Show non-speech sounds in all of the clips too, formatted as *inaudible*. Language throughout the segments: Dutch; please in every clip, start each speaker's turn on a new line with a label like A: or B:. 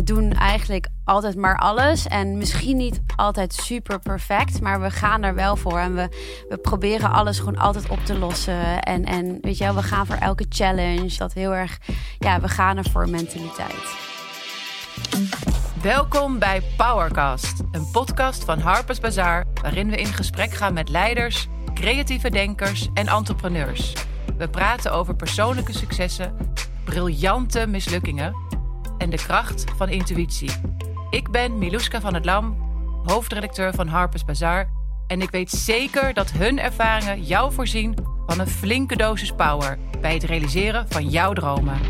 A: we doen eigenlijk altijd maar alles. En misschien niet altijd super perfect, maar we gaan er wel voor. En we, we proberen alles gewoon altijd op te lossen. En, en weet je wel, we gaan voor elke challenge. Dat heel erg, ja, we gaan er voor mentaliteit.
B: Welkom bij Powercast, een podcast van Harper's Bazaar, waarin we in gesprek gaan met leiders, creatieve denkers en entrepreneurs. We praten over persoonlijke successen, briljante mislukkingen en de kracht van intuïtie. Ik ben Miluska van het Lam, hoofdredacteur van Harper's Bazaar. En ik weet zeker dat hun ervaringen jou voorzien van een flinke dosis power bij het realiseren van jouw dromen.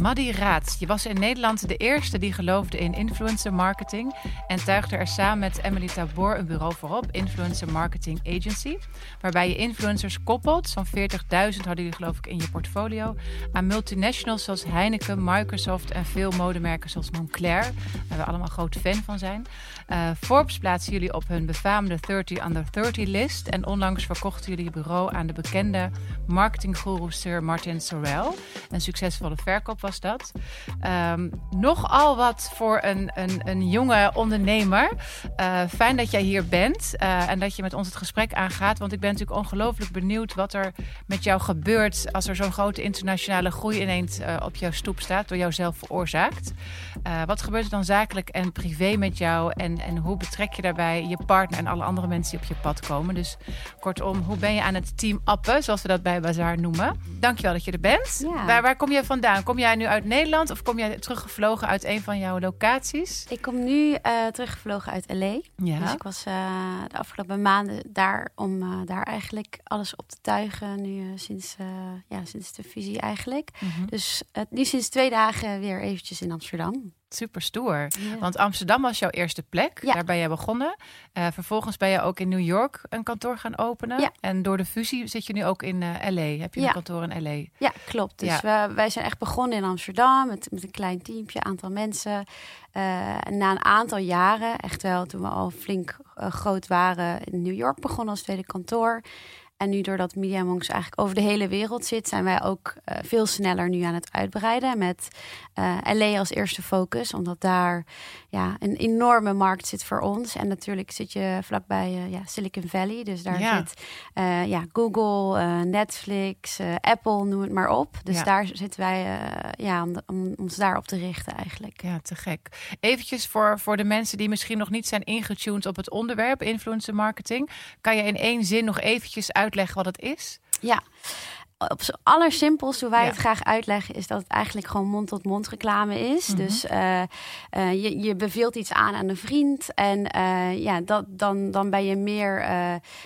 B: Maddy Raats, je was in Nederland de eerste die geloofde in influencer marketing en tuigde er samen met Emily Tabor een bureau voor op, Influencer Marketing Agency, waarbij je influencers koppelt, zo'n 40.000 hadden jullie geloof ik in je portfolio, aan multinationals zoals Heineken, Microsoft en veel modemerken zoals Moncler, waar we allemaal groot fan van zijn. Uh, Forbes plaatsen jullie op hun befaamde 30 under 30 list en onlangs verkochten jullie bureau aan de bekende marketinggoeroe Sir Martin Sorrell. Een succesvolle verkoop was dat. Um, nogal wat voor een, een, een jonge ondernemer. Uh, fijn dat jij hier bent uh, en dat je met ons het gesprek aangaat. Want ik ben natuurlijk ongelooflijk benieuwd wat er met jou gebeurt als er zo'n grote internationale groei ineens op jouw stoep staat, door jouzelf veroorzaakt. wat gebeurt er dan zakelijk en privé met jou? En, en hoe betrek je daarbij je partner en alle andere mensen die op je pad komen? Dus kortom, hoe ben je aan het team appen, zoals we dat bij Bazaar noemen? Dankjewel dat je er bent.
A: Ja.
B: Waar, waar kom jij vandaan? Kom jij nu uit Nederland of kom jij teruggevlogen uit een van jouw locaties?
A: Ik kom nu uh, teruggevlogen uit LA.
B: Ja.
A: Dus ik was uh, de afgelopen maanden daar om uh, daar eigenlijk alles op te tuigen. Nu sinds, ja, sinds de fusie eigenlijk.
B: Mhm.
A: Mm -hmm. Dus nu sinds twee dagen weer eventjes in Amsterdam.
B: Super stoer. Want Amsterdam was jouw eerste plek.
A: Ja.
B: Daar ben je begonnen. Uh, vervolgens ben je ook in New York een kantoor gaan openen.
A: Ja.
B: En door de fusie zit je nu ook in uh, LA. Heb je
A: Ja.
B: een kantoor in LA?
A: Ja, klopt. Dus we, wij zijn echt begonnen in Amsterdam met, met een klein teampje, aantal mensen. Uh, en na een aantal jaren, echt wel toen we al flink groot waren, in New York begonnen als tweede kantoor. En nu doordat Media Monks eigenlijk over de hele wereld zit, zijn wij ook uh, veel sneller nu aan het uitbreiden met uh, LA als eerste focus, omdat daar ja, een enorme markt zit voor ons. En natuurlijk zit je vlakbij uh, ja, Silicon Valley, dus daar
B: Ja.
A: zit ja, Google, Netflix, Apple, noem het maar op. Dus
B: Ja.
A: daar zitten wij ja, om, om ons daarop te richten eigenlijk.
B: Ja, te gek. Eventjes voor, voor de mensen die misschien nog niet zijn ingetuned op het onderwerp influencer marketing. Kan je in één zin nog eventjes uitleggen wat het is?
A: Ja. Op z'n allersimpelst, hoe wij
B: Ja.
A: het graag uitleggen, is dat het eigenlijk gewoon mond-tot-mond reclame is.
B: Mhm.
A: Dus eh, eh, je, je beveelt iets aan aan een vriend. En eh, ja, dat, dan, dan ben je meer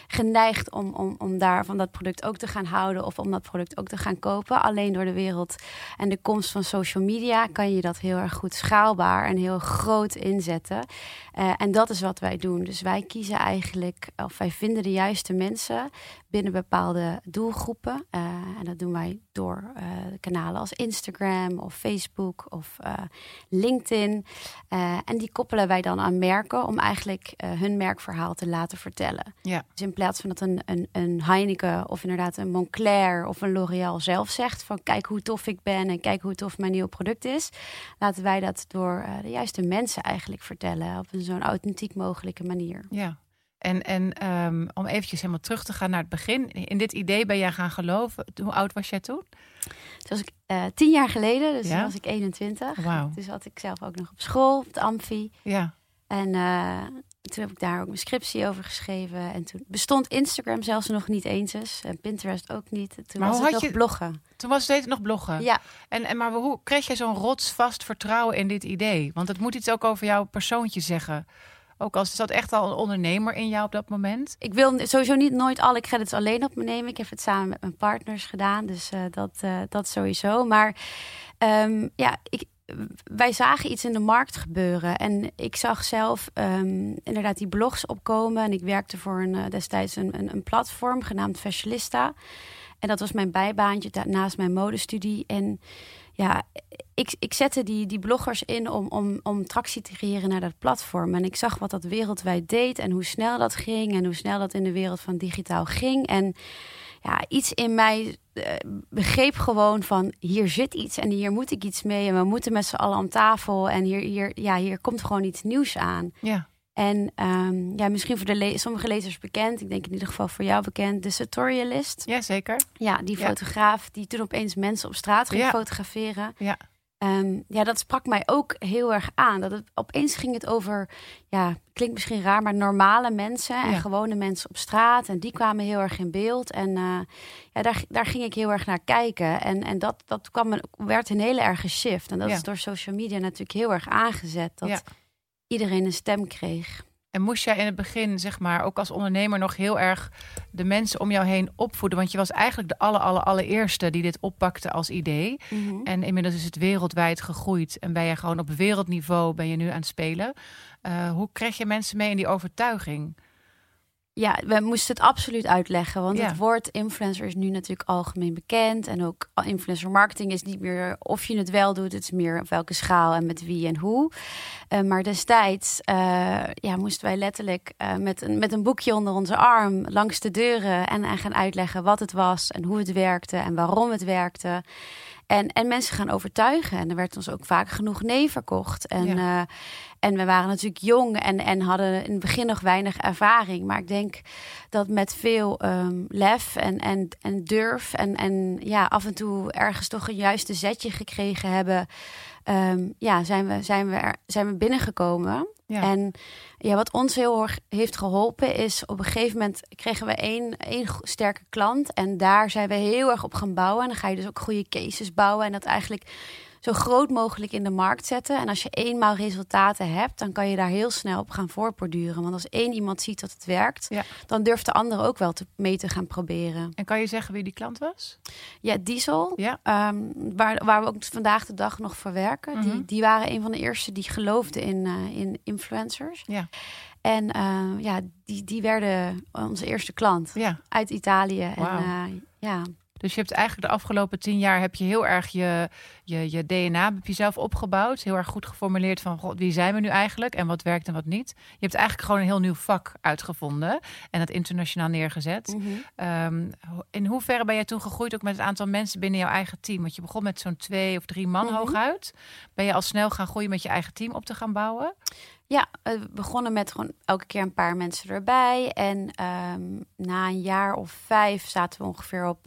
A: geneigd om, om, om daar van dat product ook te gaan houden. Of om dat product ook te gaan kopen. Alleen door de wereld en de komst van social media kan je dat heel erg goed schaalbaar en heel groot inzetten. En dat is wat wij doen. Dus wij kiezen eigenlijk, of wij vinden de juiste mensen binnen bepaalde doelgroepen. Uh, en dat doen wij door uh, kanalen als Instagram of Facebook of uh, LinkedIn. En die koppelen wij dan aan merken om eigenlijk hun merkverhaal te laten vertellen.
B: Ja.
A: Dus in plaats van dat een, een, een Heineken of inderdaad een Moncler of een L'Oréal zelf zegt van kijk hoe tof ik ben en kijk hoe tof mijn nieuwe product is, laten wij dat door de juiste mensen eigenlijk vertellen op een zo'n authentiek mogelijke manier.
B: Ja. En, en um, om eventjes helemaal terug te gaan naar het begin. In dit idee ben jij gaan geloven. Hoe oud was jij toen?
A: Toen was ik uh, tien jaar geleden, dus
B: Ja?
A: toen was ik 21.
B: Wauw.
A: Dus zat ik zelf ook nog op school, op het Amfi.
B: Ja.
A: En uh, toen heb ik daar ook mijn scriptie over geschreven. En toen bestond Instagram zelfs nog niet eens. en Pinterest ook niet. Toen
B: Maar
A: was het
B: had
A: nog
B: je-
A: bloggen.
B: Toen was het nog bloggen.
A: Ja,
B: En, en maar hoe kreeg je zo'n rotsvast vertrouwen in dit idee? Want het moet iets ook over jouw persoontje zeggen. Ook als zat echt al een ondernemer in jou op dat moment.
A: ik wil sowieso niet nooit alle credits alleen op me nemen. Ik heb het samen met mijn partners gedaan. Dus uh, dat, uh, dat sowieso. Maar um, ja, ik, wij zagen iets in de markt gebeuren. En ik zag zelf um, inderdaad die blogs opkomen. En ik werkte voor een, uh, destijds een, een, een platform genaamd Fashionista. En dat was mijn bijbaantje naast mijn modestudie. En ja, ik, ik zette die, die bloggers in om, om, om tractie te creëren naar dat platform. En ik zag wat dat wereldwijd deed en hoe snel dat ging. En hoe snel dat in de wereld van digitaal ging. En ja, iets in mij uh, begreep gewoon van hier zit iets en hier moet ik iets mee en we moeten met z'n allen aan tafel en hier, hier, ja, hier komt gewoon iets nieuws aan.
B: Ja.
A: En um, ja, misschien voor de le sommige lezers bekend, ik denk in ieder geval voor jou bekend, de Sartorialist.
B: Ja, zeker.
A: Ja, die fotograaf die toen opeens mensen op straat ging
B: Ja.
A: fotograferen.
B: Ja.
A: Ehm, ja, dat sprak mij ook heel erg aan. Dat het, opeens ging het over, ja, klinkt misschien raar, maar normale mensen en
B: Ja.
A: gewone mensen op straat. En die kwamen heel erg in beeld. En eh, ja, daar, daar ging ik heel erg naar kijken. En, en dat, dat kwam, werd een hele erge shift. En dat
B: Ja.
A: is door social media natuurlijk heel erg aangezet. Dat
B: Ja.
A: Iedereen een stem kreeg.
B: En moest jij in het begin, zeg maar, ook als ondernemer nog heel erg de mensen om jou heen opvoeden? Want je was eigenlijk de aller, aller, allereerste die dit oppakte als idee. En inmiddels is het wereldwijd gegroeid. En ben je gewoon op wereldniveau ben je nu aan het spelen. Eh, hoe kreeg je mensen mee in die overtuiging?
A: Ja, we moesten het absoluut uitleggen. Want
B: Ja.
A: het woord influencer is nu natuurlijk algemeen bekend. En ook influencer marketing is niet meer of je het wel doet. Het is meer op welke schaal en met wie en hoe. Eh, maar destijds eh, ja, moesten wij letterlijk eh, met, een, met een boekje onder onze arm langs de deuren. En, en gaan uitleggen wat het was en hoe het werkte en waarom het werkte. En, en mensen gaan overtuigen. En er werd ons ook vaak genoeg nee verkocht. En,
B: Ja.
A: eh, en we waren natuurlijk jong en, en hadden in het begin nog weinig ervaring. Maar ik denk dat met veel ehm, lef en, en, en durf en, en ja, af en toe ergens toch een juiste zetje gekregen hebben. Ehm, ja, zijn we, zijn, we er, zijn we binnengekomen.
B: Ja.
A: En ja, wat ons heel erg heeft geholpen is op een gegeven moment kregen we één, één sterke klant. En daar zijn we heel erg op gaan bouwen. En dan ga je dus ook goede cases bouwen. En dat eigenlijk zo groot mogelijk in de markt zetten. En als je eenmaal resultaten hebt, dan kan je daar heel snel op gaan voorborduren. Want als één iemand ziet dat het werkt,
B: Ja.
A: dan durft de ander ook wel te, mee te gaan proberen.
B: En kan je zeggen wie die klant was?
A: Ja, Diesel,
B: Ja.
A: ehm, waar, waar we ook vandaag de dag nog voor werken,
B: Mhm.
A: die, die waren een van de eerste die geloofden in, eh, in influencers.
B: Ja.
A: En eh, ja, die, die werden onze eerste klant
B: Ja.
A: uit Italië.
B: Wauw.
A: En eh, ja,
B: Dus je hebt eigenlijk de afgelopen tien jaar heb je heel erg je, je, je DNA heb je zelf opgebouwd. Heel erg goed geformuleerd van God, wie zijn we nu eigenlijk en wat werkt en wat niet. Je hebt eigenlijk gewoon een heel nieuw vak uitgevonden en het internationaal neergezet.
A: Mhm.
B: Ehm, in hoeverre ben jij toen gegroeid ook met het aantal mensen binnen jouw eigen team? Want je begon met zo'n twee of drie man
A: Mhm.
B: hooguit. Ben je al snel gaan groeien met je eigen team op te gaan bouwen?
A: Ja, we begonnen met gewoon elke keer een paar mensen erbij. En ehm, na een jaar of vijf zaten we ongeveer op,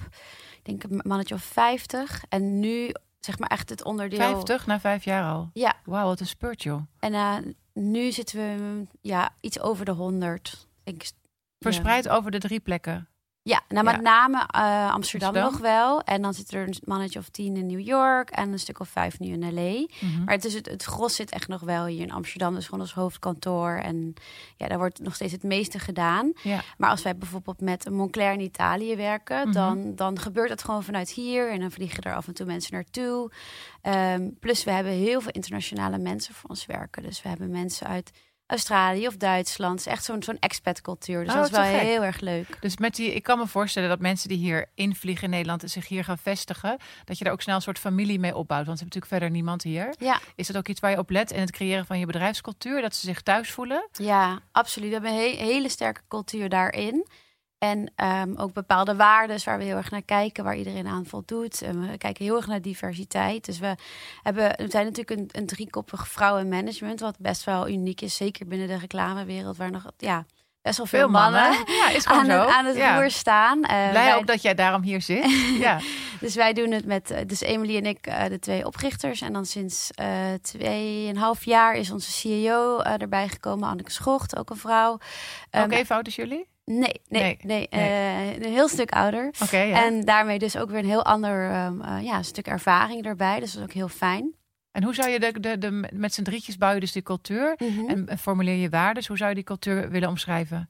A: ik denk een mannetje of vijftig. En nu, zeg maar echt het onderdeel...
B: 50 na vijf jaar al.
A: Ja,
B: Wauw, wat een spurt joh.
A: en eh, nu zitten we ja, iets over de honderd.
B: Verspreid over de drie plekken.
A: Ja, nou met
B: Ja.
A: name eh, Amsterdam,
B: Amsterdam.
A: nog wel. En dan zit er een mannetje of tien in New York en een stuk of vijf nu in LA.
B: Mhm.
A: Maar het, is het, het gros zit echt nog wel hier in Amsterdam. Dus gewoon ons hoofdkantoor. En ja, daar wordt nog steeds het meeste gedaan.
B: Ja.
A: Maar als wij bijvoorbeeld met Moncler in Italië werken,
B: Mhm.
A: dan, dan gebeurt dat gewoon vanuit hier. En dan vliegen er af en toe mensen naartoe. Ehm, plus we hebben heel veel internationale mensen voor ons werken. Dus we hebben mensen uit Australië of Duitsland. Het is echt zo'n zo'n expat-cultuur. Dus
B: Oh,
A: dat is wel
B: gek.
A: heel erg leuk.
B: Dus met die, ik kan me voorstellen dat mensen die hier invliegen in Nederland en zich hier gaan vestigen, dat je daar ook snel een soort familie mee opbouwt. Want ze hebben natuurlijk verder niemand hier.
A: Ja,
B: Is dat ook iets waar je op let in het creëren van je bedrijfscultuur? Dat ze zich thuis voelen?
A: ja absoluut. We hebben een he- hele sterke cultuur daarin. En ehm, ook bepaalde waarden waar we heel erg naar kijken, waar iedereen aan voldoet. En we kijken heel erg naar diversiteit. Dus we, hebben, we zijn natuurlijk een, een driekoppig vrouwenmanagement, wat best wel uniek is. Zeker binnen de reclamewereld, waar nog ja, best wel veel, mannen, *laughs*
B: Ja, is gewoon
A: aan,
B: zo.
A: het, aan het
B: ja.
A: roer staan. Eh,
B: Blij
A: wij-
B: ook dat jij daarom hier zit. *laughs* ja.
A: Dus wij doen het met, eh, dus Emily en ik, eh, de twee oprichters. En dan sinds eh tweeënhalf jaar is onze CEO erbij gekomen, Anneke Schocht, ook een vrouw.
B: Ook
A: Ehm,
B: even oud als jullie?
A: Nee, nee,
B: Nee,
A: eh, een heel stuk ouder.
B: Oké, ja.
A: En daarmee dus ook weer een heel ander ehm, eh, ja, stuk ervaring erbij. Dus dat is ook heel fijn.
B: En hoe zou je de, de, de, met z'n drietjes bouw je dus die cultuur en, en formuleer je waarden. Hoe zou je die cultuur willen omschrijven?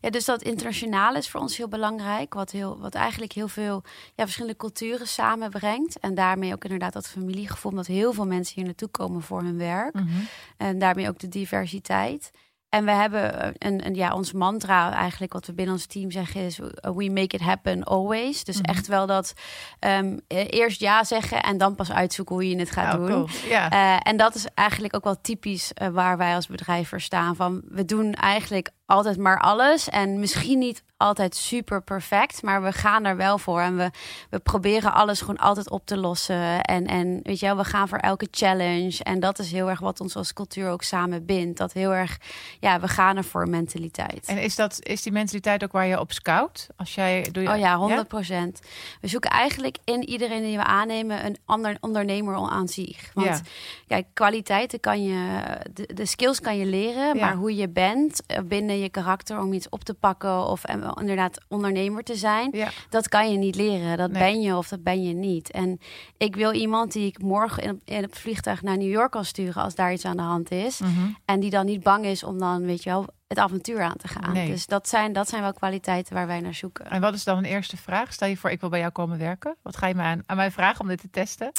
A: Ja, dus dat internationale is voor ons heel belangrijk. Wat, heel, wat eigenlijk heel veel ja, verschillende culturen samenbrengt. En daarmee ook inderdaad dat familiegevoel. Omdat heel veel mensen hier naartoe komen voor hun werk.
B: Mhm.
A: En daarmee ook de diversiteit. En we hebben een, een, ja, ons mantra eigenlijk, wat we binnen ons team zeggen, is uh, we make it happen always. Dus
B: Mhm.
A: echt wel dat ehm, eh, eerst ja zeggen en dan pas uitzoeken hoe je het gaat
B: Oh,
A: doen.
B: cool. Ja.
A: Eh, en dat is eigenlijk ook wel typisch eh, waar wij als bedrijf voor staan. Van we doen eigenlijk altijd maar alles. En misschien niet altijd super perfect, maar we gaan er wel voor. En we, we proberen alles gewoon altijd op te lossen. En, en weet je wel, we gaan voor elke challenge. En dat is heel erg wat ons als cultuur ook samen bindt. Dat heel erg, ja, we gaan er voor mentaliteit.
B: En is, dat, is die mentaliteit ook waar je op scout? Als jij, doe je,
A: oh ja, 100 procent. We zoeken eigenlijk in iedereen die we aannemen een ander ondernemer aan zich. Want ja. kijk, kwaliteiten kan je, de, de skills kan je leren, maar hoe je bent eh, je karakter om iets op te pakken of inderdaad ondernemer te zijn, ja. dat kan je niet leren. Dat ben je of dat ben je niet. En ik wil iemand die ik morgen in, in het vliegtuig naar New York kan sturen als daar iets aan de hand is.
B: Mhm.
A: En die dan niet bang is om dan, weet je wel, het avontuur aan te gaan.
B: Nee.
A: Dus dat zijn, dat zijn wel kwaliteiten waar wij naar zoeken.
B: En wat is dan een eerste vraag? Stel je voor, ik wil bij jou komen werken. Wat ga je me aan, aan mij vragen om dit te testen?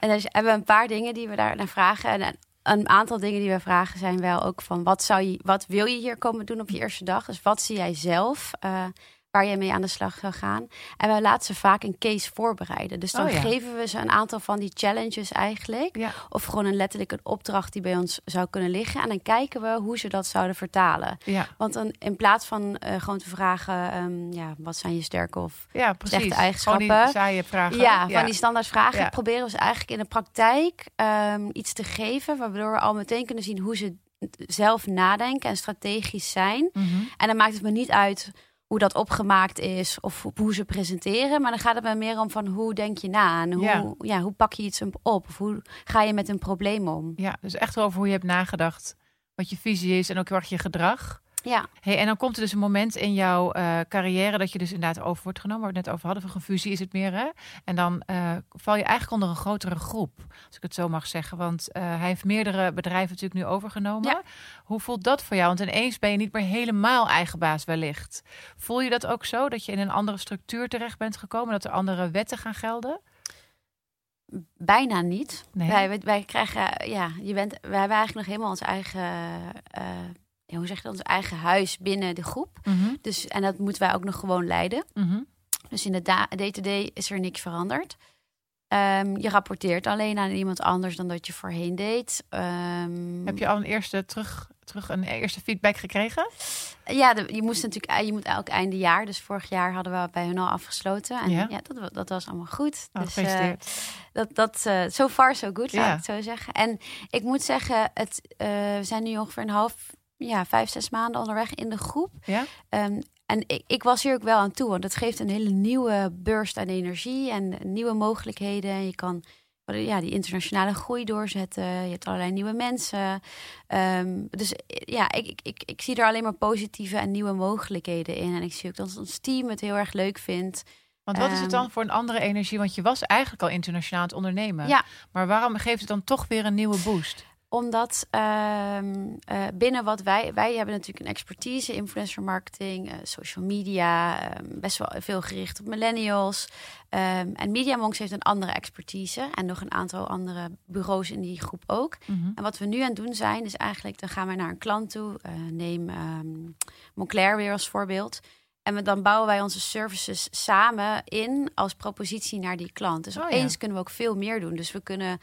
A: En dus hebben we een paar dingen die we daar naar vragen. En een aantal dingen die we vragen zijn wel ook van wat zou je, wat wil je hier komen doen op je eerste dag? Dus wat zie jij zelf? Uh, waar je mee aan de slag zou gaan. En we laten ze vaak een case voorbereiden. Dus dan
B: Oh ja.
A: geven we ze een aantal van die challenges eigenlijk.
B: Ja.
A: Of gewoon een letterlijk een opdracht die bij ons zou kunnen liggen. En dan kijken we hoe ze dat zouden vertalen.
B: Ja,
A: Want dan, in plaats van eh, gewoon te vragen, ehm, ja, wat zijn je sterke of
B: ja precies.
A: Slechte eigenschappen.
B: Gewoon die saaie vragen.
A: ja, van die standaard vragen proberen we ze eigenlijk in de praktijk ehm, iets te geven, waardoor we al meteen kunnen zien hoe ze zelf nadenken en strategisch zijn.
B: Mhm.
A: En dan maakt het me niet uit hoe dat opgemaakt is of hoe- ze presenteren, maar dan gaat het me meer om van hoe denk je na en hoe,
B: Ja.
A: ja. hoe pak je iets op of hoe ga je met een probleem om.
B: Ja, dus echt over hoe je hebt nagedacht. Wat je visie is en ook erg je gedrag.
A: Ja,
B: Hey, en dan komt er dus een moment in jouw eh, carrière dat je dus inderdaad over wordt genomen. Waar we het net over hadden, van fusie is het meer. Hè? En dan eh, val je eigenlijk onder een grotere groep, als ik het zo mag zeggen. Want eh, hij heeft meerdere bedrijven natuurlijk nu overgenomen.
A: Ja.
B: Hoe voelt dat voor jou? Want ineens ben je niet meer helemaal eigen baas wellicht. Voel je dat ook zo, dat je in een andere structuur terecht bent gekomen? Dat er andere wetten gaan gelden?
A: bijna niet.
B: Nee.
A: Wij, wij, krijgen, ja, je bent, wij hebben eigenlijk nog helemaal ons eigen, hoe zeg je dat, ons eigen huis binnen de groep.
B: Mhm,
A: Dus, en dat moeten wij ook nog gewoon leiden.
B: mhm.
A: Dus in de da- day-to-day is er niks veranderd. Ehm, je rapporteert alleen aan iemand anders dan dat je voorheen deed. Ehm,
B: Heb je al een eerste terug, terug een eerste feedback gekregen?
A: Ja, de- je moest natuurlijk eh, je moet elk einde jaar. Dus vorig jaar hadden we bij hun al afgesloten. En
B: Ja.
A: ja, dat, dat was allemaal goed.
B: Oh,
A: dus
B: gefeliciteerd.
A: dat, dat eh so far so good,
B: Ja.
A: laat ik het zo zeggen. En ik moet zeggen, het, we zijn nu ongeveer een half, ja, vijf, zes maanden onderweg in de groep.
B: ja?
A: Ehm, en ik, ik was hier ook wel aan toe, want het geeft een hele nieuwe burst aan energie en nieuwe mogelijkheden. Je kan ja, die internationale groei doorzetten. Je hebt allerlei nieuwe mensen. Ehm, dus ja, ik, ik, ik, ik zie er alleen maar positieve en nieuwe mogelijkheden in. En ik zie ook dat ons team het heel erg leuk vindt.
B: Want wat is het
A: Ehm,
B: dan voor een andere energie? Want je was eigenlijk al internationaal aan het ondernemen.
A: Ja.
B: Maar waarom geeft het dan toch weer een nieuwe boost?
A: Omdat ehm, eh, binnen wat wij... Wij hebben natuurlijk een expertise, influencer marketing, eh, social media. ehm, best wel veel gericht op millennials. Ehm, en Media Monks heeft een andere expertise. En nog een aantal andere bureaus in die groep ook.
B: Mhm.
A: En wat we nu aan het doen zijn, is eigenlijk... dan gaan we naar een klant toe. eh, neem ehm, Moncler weer als voorbeeld. En we, dan bouwen wij onze services samen in als propositie naar die klant. Dus
B: Oh ja.
A: opeens kunnen we ook veel meer doen. Dus we kunnen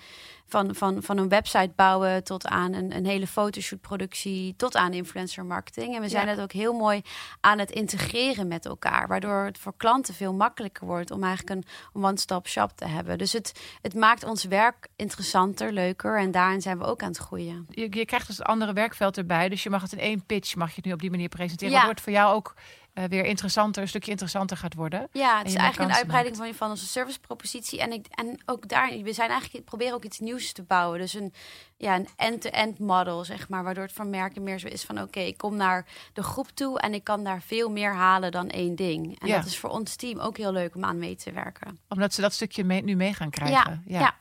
A: van, van, van een website bouwen tot aan een, een hele fotoshootproductie, tot aan influencer marketing. En we zijn
B: Ja.
A: het ook heel mooi aan het integreren met elkaar, waardoor het voor klanten veel makkelijker wordt om eigenlijk een one-stop shop te hebben. Dus het, het maakt ons werk interessanter, leuker en daarin zijn we ook aan het groeien.
B: Je, je krijgt dus het andere werkveld erbij. Dus je mag het in één pitch, mag je het nu op die manier presenteren.
A: Ja.
B: Het voor jou ook eh, weer interessanter, een stukje interessanter gaat worden.
A: Ja, het is eigenlijk een uitbreiding van, van onze servicepropositie. En, ik, en ook daar, we zijn eigenlijk proberen ook iets nieuws te bouwen. Dus een, ja, een end-to-end model, zeg maar. Waardoor het voor merken meer zo is van... oké, ik kom naar de groep toe en ik kan daar veel meer halen dan één ding. En
B: Ja.
A: dat is voor ons team ook heel leuk om aan mee te werken.
B: Omdat ze dat stukje mee, nu mee gaan krijgen.
A: Ja, ja.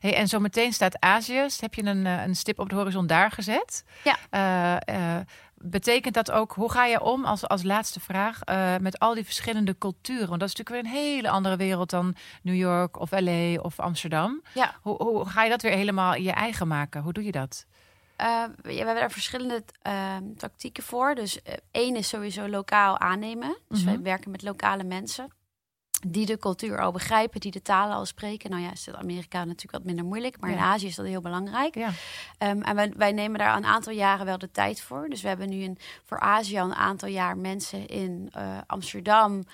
B: Hey, en zo meteen staat Azië. Heb je een, eh, een stip op de horizon daar gezet?
A: Ja.
B: Eh, betekent dat ook, hoe ga je om als, als laatste vraag eh, met al die verschillende culturen? Want dat is natuurlijk weer een hele andere wereld dan New York of LA of Amsterdam.
A: Ja.
B: Hoe, hoe ga je dat weer helemaal je eigen maken? Hoe doe je dat?
A: Eh, ja, we hebben daar verschillende eh, tactieken voor. Dus eh, één is sowieso lokaal aannemen. Dus
B: Mhm.
A: wij werken met lokale mensen. Die de cultuur al begrijpen, die de talen al spreken. Nou ja, is in Amerika natuurlijk wat minder moeilijk, maar in Azië is dat heel belangrijk.
B: Ja.
A: Um, en wij, wij, nemen daar een aantal jaren wel de tijd voor. Dus we hebben nu een, voor Azië al een aantal jaar mensen in uh, Amsterdam,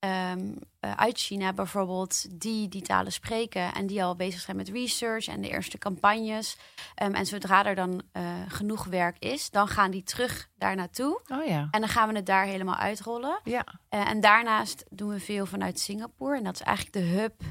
A: um, uit China bijvoorbeeld, die die talen spreken en die al bezig zijn met research en de eerste campagnes. Um, en zodra er dan uh, genoeg werk is, dan gaan die terug daar naartoe.
B: Oh ja.
A: En dan gaan we het daar helemaal uitrollen.
B: Ja.
A: Uh, en daarnaast doen we veel vanuit Singapore. En dat is eigenlijk de hub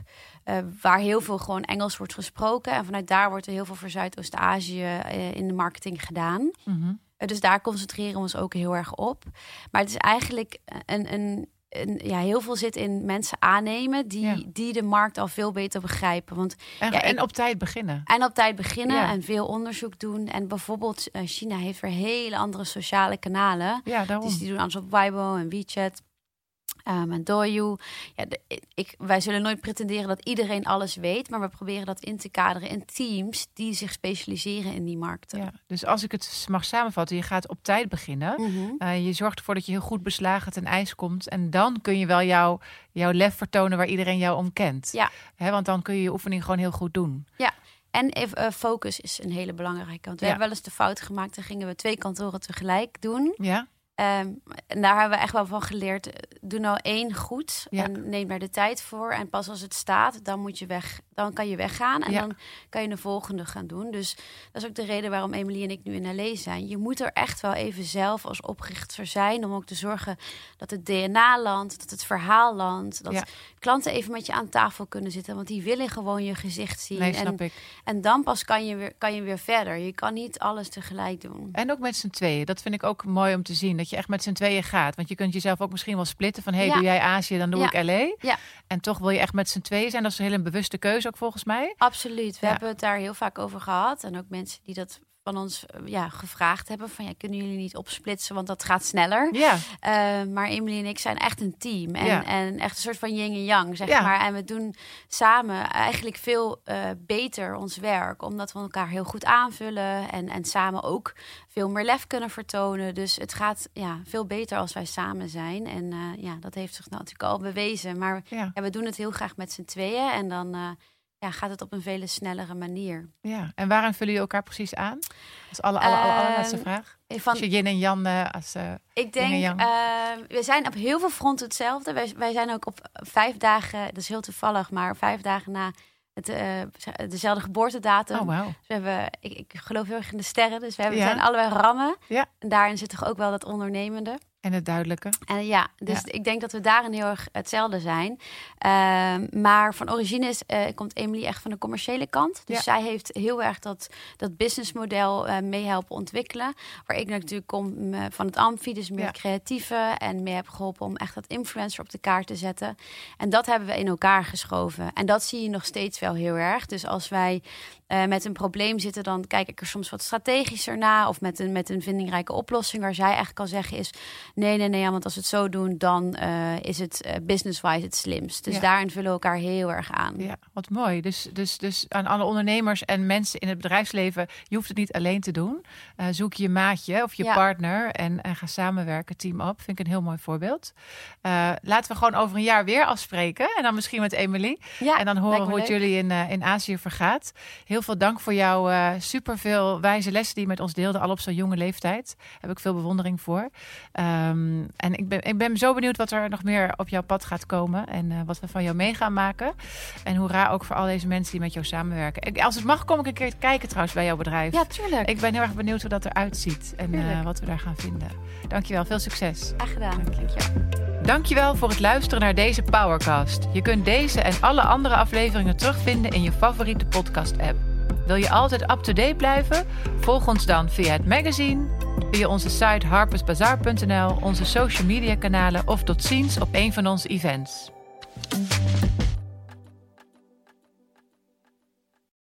A: uh, waar heel veel gewoon Engels wordt gesproken. En vanuit daar wordt er heel veel voor Zuidoost-Azië in de marketing gedaan.
B: Mm -hmm.
A: dus daar concentreren we ons ook heel erg op. Maar het is eigenlijk een, een ja, heel veel zit in mensen aannemen die,
B: Ja.
A: die de markt al veel beter begrijpen. Want,
B: En,
A: ja,
B: en op tijd beginnen.
A: en op tijd beginnen
B: Ja.
A: en veel onderzoek doen. En bijvoorbeeld eh, China heeft weer hele andere sociale kanalen.
B: Ja, daarom.
A: Dus die doen alles op Weibo en WeChat. Ehm, en. Ja, de- ik, wij zullen nooit pretenderen dat iedereen alles weet. Maar we proberen dat in te kaderen in teams die zich specialiseren in die markten.
B: Ja. Dus als ik het mag samenvatten, je gaat op tijd beginnen.
A: Mhm.
B: Eh, je zorgt ervoor dat je heel goed beslagen ten ijs komt. En dan kun je wel jouw, jouw lef vertonen waar iedereen jou om kent.
A: Ja.
B: Hè, want dan kun je je oefening gewoon heel goed doen.
A: En even, eh, focus is een hele belangrijke. Want we
B: Ja.
A: hebben wel eens de fout gemaakt. Dan gingen we twee kantoren tegelijk doen.
B: Ja?
A: Ehm, en daar hebben we echt wel van geleerd. eh, Doe nou één goed
B: Ja.
A: en neem daar de tijd voor. En pas als het staat, dan moet je weg. Dan kan je weggaan en
B: Ja.
A: dan kan je de volgende gaan doen. Dus dat is ook de reden waarom Emily en ik nu in LA zijn. Je moet er echt wel even zelf als oprichter zijn om ook te zorgen dat het DNA landt, dat het verhaal landt, dat
B: Ja.
A: klanten even met je aan tafel kunnen zitten, want die willen gewoon je gezicht zien.
B: Nee,
A: en,
B: snap ik.
A: en dan pas kan je weer, kan je weer verder. Je kan niet alles tegelijk doen.
B: En ook met z'n tweeën. Dat vind ik ook mooi om te zien. Dat je echt met z'n tweeën gaat. Want je kunt jezelf ook misschien wel splitten. Van, hey,
A: Ja.
B: doe jij Azië, dan doe
A: Ja.
B: ik LA.
A: Ja.
B: En toch wil je echt met z'n tweeën zijn. Dat is een hele bewuste keuze ook volgens mij.
A: Absoluut. We hebben het daar heel vaak over gehad. En ook mensen die dat van ons eh, ja, gevraagd hebben. Van ja, kunnen jullie niet opsplitsen, want dat gaat sneller.
B: Ja,
A: Eh, maar Emily en ik zijn echt een team. En,
B: Ja.
A: en echt een soort van yin en yang, zeg
B: Ja.
A: maar. En we doen samen eigenlijk veel eh, beter ons werk. Omdat we elkaar heel goed aanvullen. En, en samen ook veel meer lef kunnen vertonen. Dus het gaat ja, veel beter als wij samen zijn. En ja, dat heeft zich natuurlijk al bewezen. Maar
B: ja,
A: we doen het heel graag met z'n tweeën. En dan ja, gaat het op een vele snellere manier.
B: ja. En waarin vullen jullie elkaar precies aan? Als alle, alle, alle, allerlaatste
A: Ehm,
B: vraag.
A: Van,
B: Als je Yin en Jan eh, als... eh,
A: ik denk,
B: yang.
A: eh, we zijn op heel veel fronten hetzelfde. Wij, wij zijn ook op vijf dagen, dat is heel toevallig, maar vijf dagen na het, eh, dezelfde geboortedatum.
B: oh, wauw.
A: Dus we hebben, ik, ik geloof heel erg in de sterren, dus we, hebben,
B: Ja.
A: zijn allebei rammen.
B: Ja.
A: En daarin zit toch ook wel dat ondernemende.
B: En het duidelijke.
A: En ja, dus
B: Ja.
A: ik denk dat we daarin heel erg hetzelfde zijn. Ehm, maar van origine is, eh, komt Emily echt van de commerciële kant. Dus
B: Ja.
A: zij heeft heel erg dat, dat businessmodel eh mee helpen ontwikkelen. Waar ik natuurlijk kom van het Amfi, dus meer
B: Ja.
A: creatieve. En mee heb geholpen om echt dat influencer op de kaart te zetten. En dat hebben we in elkaar geschoven. En dat zie je nog steeds wel heel erg. Dus als wij eh, met een probleem zitten, dan kijk ik er soms wat strategischer naar. Of met een, met een vindingrijke oplossing. Waar zij eigenlijk kan zeggen is: nee, nee, nee, want als we het zo doen, dan eh, is het eh, business-wise het slimst. Dus
B: Ja.
A: daarin vullen we elkaar heel erg aan.
B: Ja, wat mooi. Dus, dus, dus aan alle ondernemers en mensen in het bedrijfsleven, je hoeft het niet alleen te doen. Zoek je maatje of je
A: Ja.
B: partner en, en ga samenwerken, team up. Vind ik een heel mooi voorbeeld. Laten we gewoon over een jaar weer afspreken. En dan misschien met Emily.
A: Ja,
B: en dan horen hoe het jullie in, in Azië vergaat. Heel veel dank voor jouw eh superveel wijze lessen die je met ons deelde, al op zo'n jonge leeftijd. Daar heb ik veel bewondering voor. Ehm, en ik ben, ik ben zo benieuwd wat er nog meer op jouw pad gaat komen. En eh, wat we van jou mee gaan maken. En hoera ook voor al deze mensen die met jou samenwerken. Ik, als het mag, kom ik een keer kijken trouwens bij jouw bedrijf.
A: Ja, tuurlijk.
B: Ik ben heel erg benieuwd hoe dat eruit ziet. En eh, wat we daar gaan vinden. Dankjewel, veel succes.
A: Graag gedaan.
B: Dank je.
A: Dankjewel.
B: Dankjewel voor het luisteren naar deze Powercast. Je kunt deze en alle andere afleveringen terugvinden in je favoriete podcast-app. Wil je altijd up-to-date blijven? Volg ons dan via het magazine, via onze site harpersbazaar.nl, onze social media kanalen of tot ziens op een van onze events.